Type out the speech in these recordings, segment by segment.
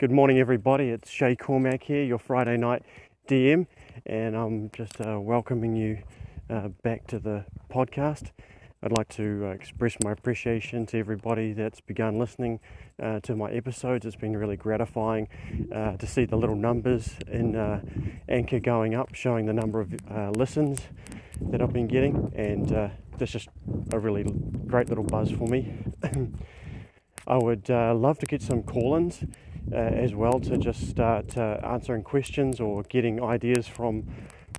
Good morning, everybody. It's Shay Cormack here, your Friday night DM, and I'm just uh, welcoming you uh, back to the podcast. I'd like to uh, express my appreciation to everybody that's begun listening uh, to my episodes. It's been really gratifying uh, to see the little numbers in uh, Anchor going up, showing the number of listens that I've been getting, and that's just a really great little buzz for me. I would love to get some call ins uh, as well to just start uh, answering questions or getting ideas from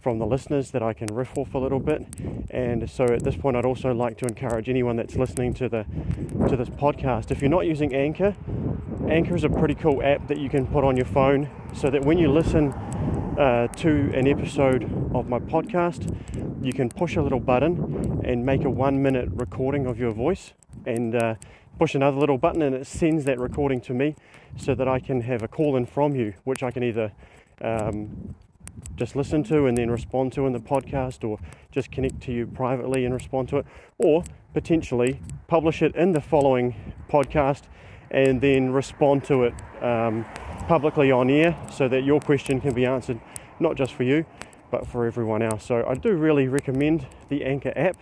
from the listeners that I can riff off a little bit. And so at this point, I'd also like to encourage anyone that's listening to the to this podcast. If you're not using Anchor, Anchor is a pretty cool app that you can put on your phone, so that when you listen uh, to an episode of my podcast, you can push a little button and make a one minute recording of your voice and uh, push another little button and it sends that recording to me so that I can have a call in from you, which I can either um, just listen to and then respond to in the podcast, or just connect to you privately and respond to it, or potentially publish it in the following podcast and then respond to it um, publicly on air so that your question can be answered not just for you but for everyone else. So I do really recommend the Anchor app.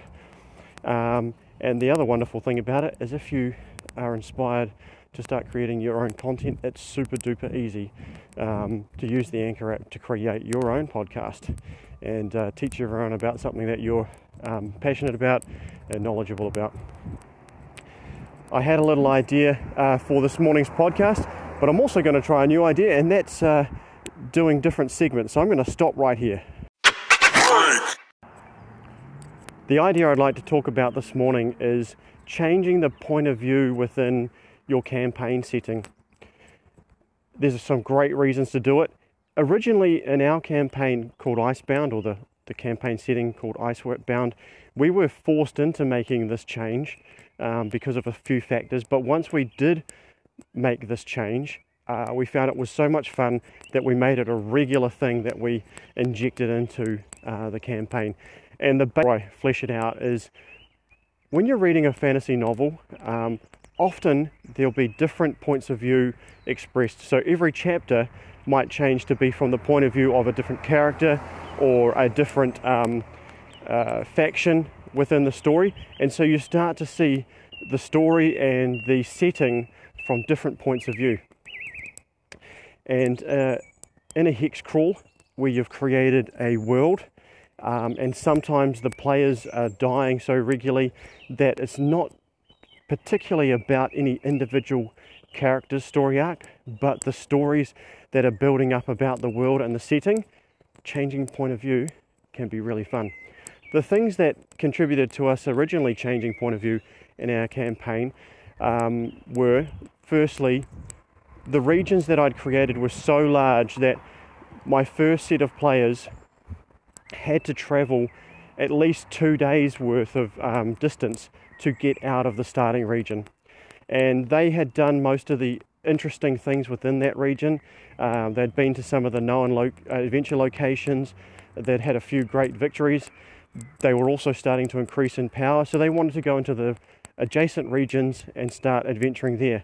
Um, and the other wonderful thing about it is if you are inspired to start creating your own content, it's super duper easy um, to use the Anchor app to create your own podcast and uh, teach everyone about something that you're um, passionate about and knowledgeable about. I had a little idea uh, for this morning's podcast, but I'm also going to try a new idea, and that's uh, doing different segments. So I'm going to stop right here. The idea I'd like to talk about this morning is changing the point of view within your campaign setting. There's some great reasons to do it. Originally, in our campaign called Icebound, or the, the campaign setting called Icebound, we were forced into making this change um, because of a few factors. But once we did make this change, uh, we found it was so much fun that we made it a regular thing that we injected into uh, the campaign. And the way I flesh it out is when you're reading a fantasy novel, um, often there'll be different points of view expressed. So every chapter might change to be from the point of view of a different character or a different um, uh, faction within the story. And so you start to see the story and the setting from different points of view. And uh, in a hex crawl, where you've created a world um, and sometimes the players are dying so regularly that it's not particularly about any individual character's story arc, but the stories that are building up about the world and the setting. Changing point of view can be really fun. The things that contributed to us originally changing point of view in our campaign um, were firstly, the regions that I'd created were so large that my first set of players had to travel at least two days worth of um, distance to get out of the starting region. And they had done most of the interesting things within that region. Um, they'd been to some of the known lo- uh, adventure locations, they'd had a few great victories. They were also starting to increase in power, so they wanted to go into the adjacent regions and start adventuring there.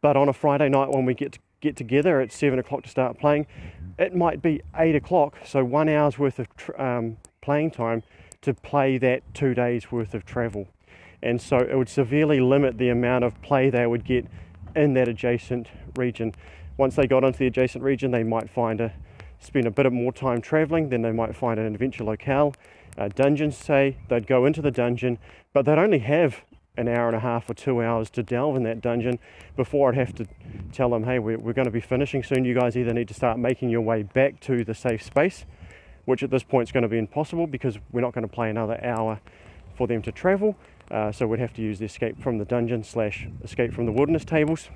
But on a Friday night when we get to get together at seven o'clock to start playing, it might be eight o'clock, so one hour's worth of um, playing time to play that two days worth of travel. And so it would severely limit the amount of play they would get in that adjacent region. Once they got into the adjacent region, they might find a spend a bit of more time traveling, then they might find an adventure locale. Dungeons say they'd go into the dungeon, but they'd only have an hour and a half or two hours to delve in that dungeon before I'd have to tell them, hey, we're, we're going to be finishing soon. You guys either need to start making your way back to the safe space, which at this point is going to be impossible because we're not going to play another hour for them to travel. Uh, so we'd have to use the escape from the dungeon slash escape from the wilderness tables.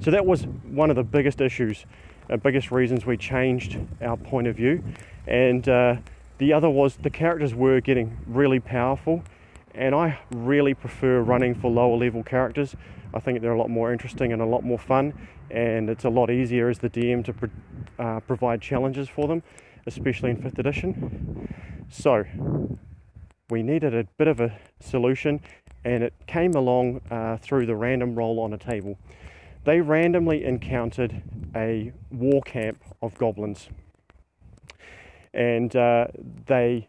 So that was one of the biggest issues, uh, biggest reasons we changed our point of view. And uh, the other was the characters were getting really powerful and I really prefer running for lower level characters. I think they're a lot more interesting and a lot more fun, and it's a lot easier as the DM to uh, provide challenges for them, especially in 5th edition. So, we needed a bit of a solution, and it came along uh, through the random roll on a table. they randomly encountered a war camp of goblins. And uh, they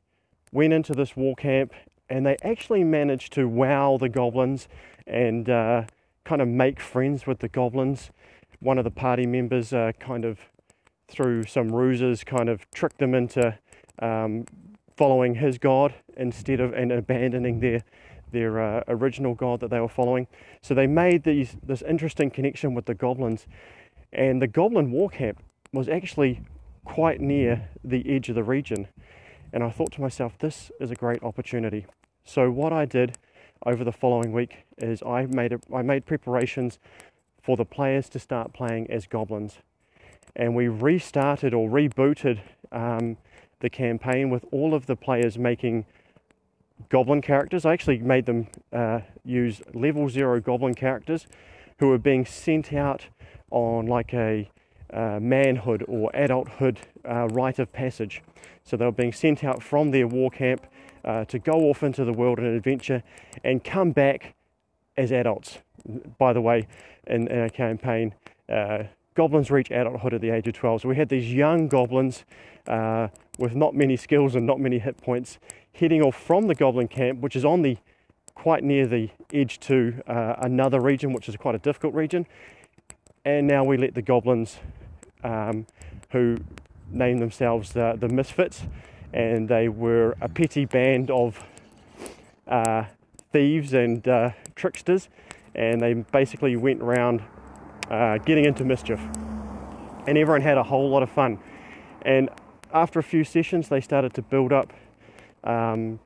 went into this war camp and they actually managed to wow the goblins and uh, kind of make friends with the goblins. One of the party members uh, kind of through some ruses kind of tricked them into um, following his god instead of and abandoning their their uh, original god that they were following. So they made these this interesting connection with the goblins, and the goblin war camp was actually quite near the edge of the region. And I thought to myself, this is a great opportunity. So what I did over the following week is I made a, I made preparations for the players to start playing as goblins, and we restarted or rebooted um, the campaign with all of the players making goblin characters. I actually made them uh, use level zero goblin characters who were being sent out on like a uh, manhood or adulthood uh, rite of passage. So they were being sent out from their war camp uh, to go off into the world and adventure and come back as adults. By the way, in, in our campaign, uh, goblins reach adulthood at the age of 12. So we had these young goblins uh, with not many skills and not many hit points heading off from the goblin camp, which is on the quite near the edge to uh, another region, which is quite a difficult region. And now we let the goblins, um, who name themselves the, the Misfits, and they were a petty band of uh, thieves and uh, tricksters, and they basically went around uh, getting into mischief. And everyone had a whole lot of fun. And after a few sessions, they started to build up um,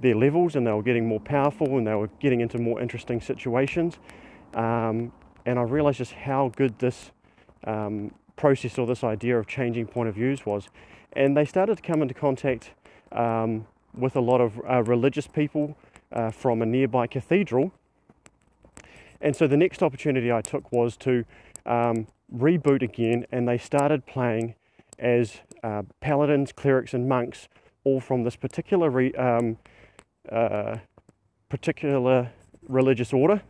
their levels and they were getting more powerful and they were getting into more interesting situations. Um, and I realized just how good this um, process or this idea of changing point of views was. And they started to come into contact um, with a lot of uh, religious people uh, from a nearby cathedral. And so the next opportunity I took was to um, reboot again, and they started playing as uh, paladins, clerics, and monks all from this particular re, um, uh, particular religious order,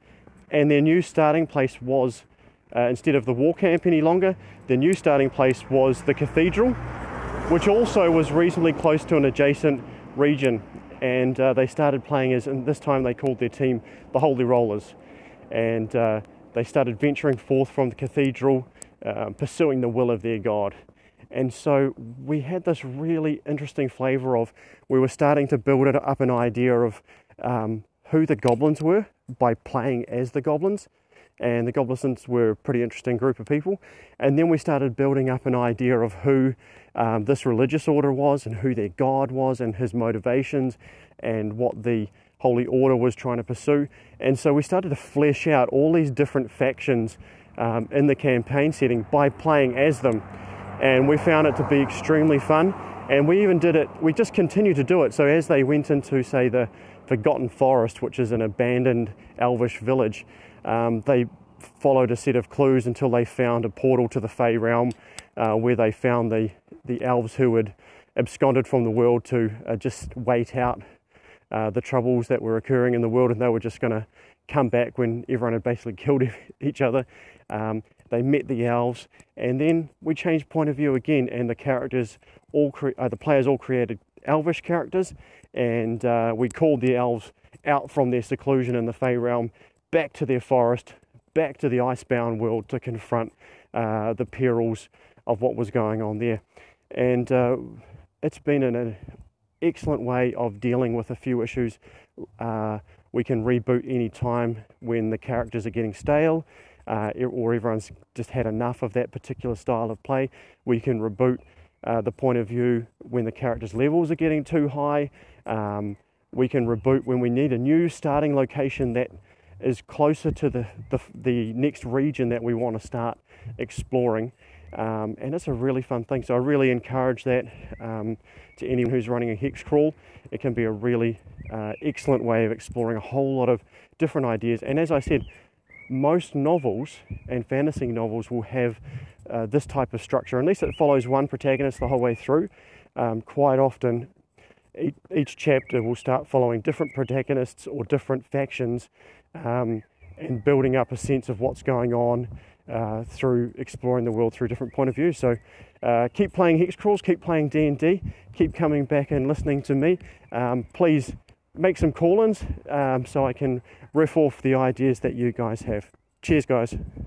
and their new starting place was uh, instead of the war camp any longer, the new starting place was the cathedral, which also was reasonably close to an adjacent region. And uh, they started playing as, and this time they called their team the Holy Rollers. And uh, they started venturing forth from the cathedral, uh, pursuing the will of their God. And so we had this really interesting flavor of we were starting to build up an idea of um, who the goblins were by playing as the goblins. And the goblins were a pretty interesting group of people. And then we started building up an idea of who um, this religious order was and who their god was and his motivations and what the holy order was trying to pursue. And so we started to flesh out all these different factions um, in the campaign setting by playing as them and we found it to be extremely fun. And we even did it, we just continued to do it. So as they went into, say, the Forgotten Forest, which is an abandoned elvish village, um, they followed a set of clues until they found a portal to the Fey realm uh, where they found the, the elves who had absconded from the world to uh, just wait out uh, the troubles that were occurring in the world and they were just going to come back when everyone had basically killed each other. Um, they met the elves, and then we changed point of view again, and the characters all cre- uh, the players all created elvish characters, and uh, we called the elves out from their seclusion in the Fey realm back to their forest, back to the icebound world to confront uh, the perils of what was going on there. And uh, it's been an, excellent way of dealing with a few issues. Uh, we can reboot any time when the characters are getting stale uh, or everyone's just had enough of that particular style of play. We can reboot uh, the point of view when the characters' levels are getting too high. Um, we can reboot when we need a new starting location that is closer to the, the, the next region that we want to start exploring. Um, and it's a really fun thing. So I really encourage that um, to anyone who's running a hex crawl. It can be a really uh, excellent way of exploring a whole lot of different ideas. And as I said, most novels and fantasy novels will have uh, this type of structure, unless it follows one protagonist the whole way through. Um, quite often, each, chapter will start following different protagonists or different factions um, and building up a sense of what's going on uh, through exploring the world through different point of view. So uh, keep playing hex crawls, keep playing D and D, keep coming back and listening to me. Um, please make some call-ins um, so I can riff off the ideas that you guys have. Cheers, guys.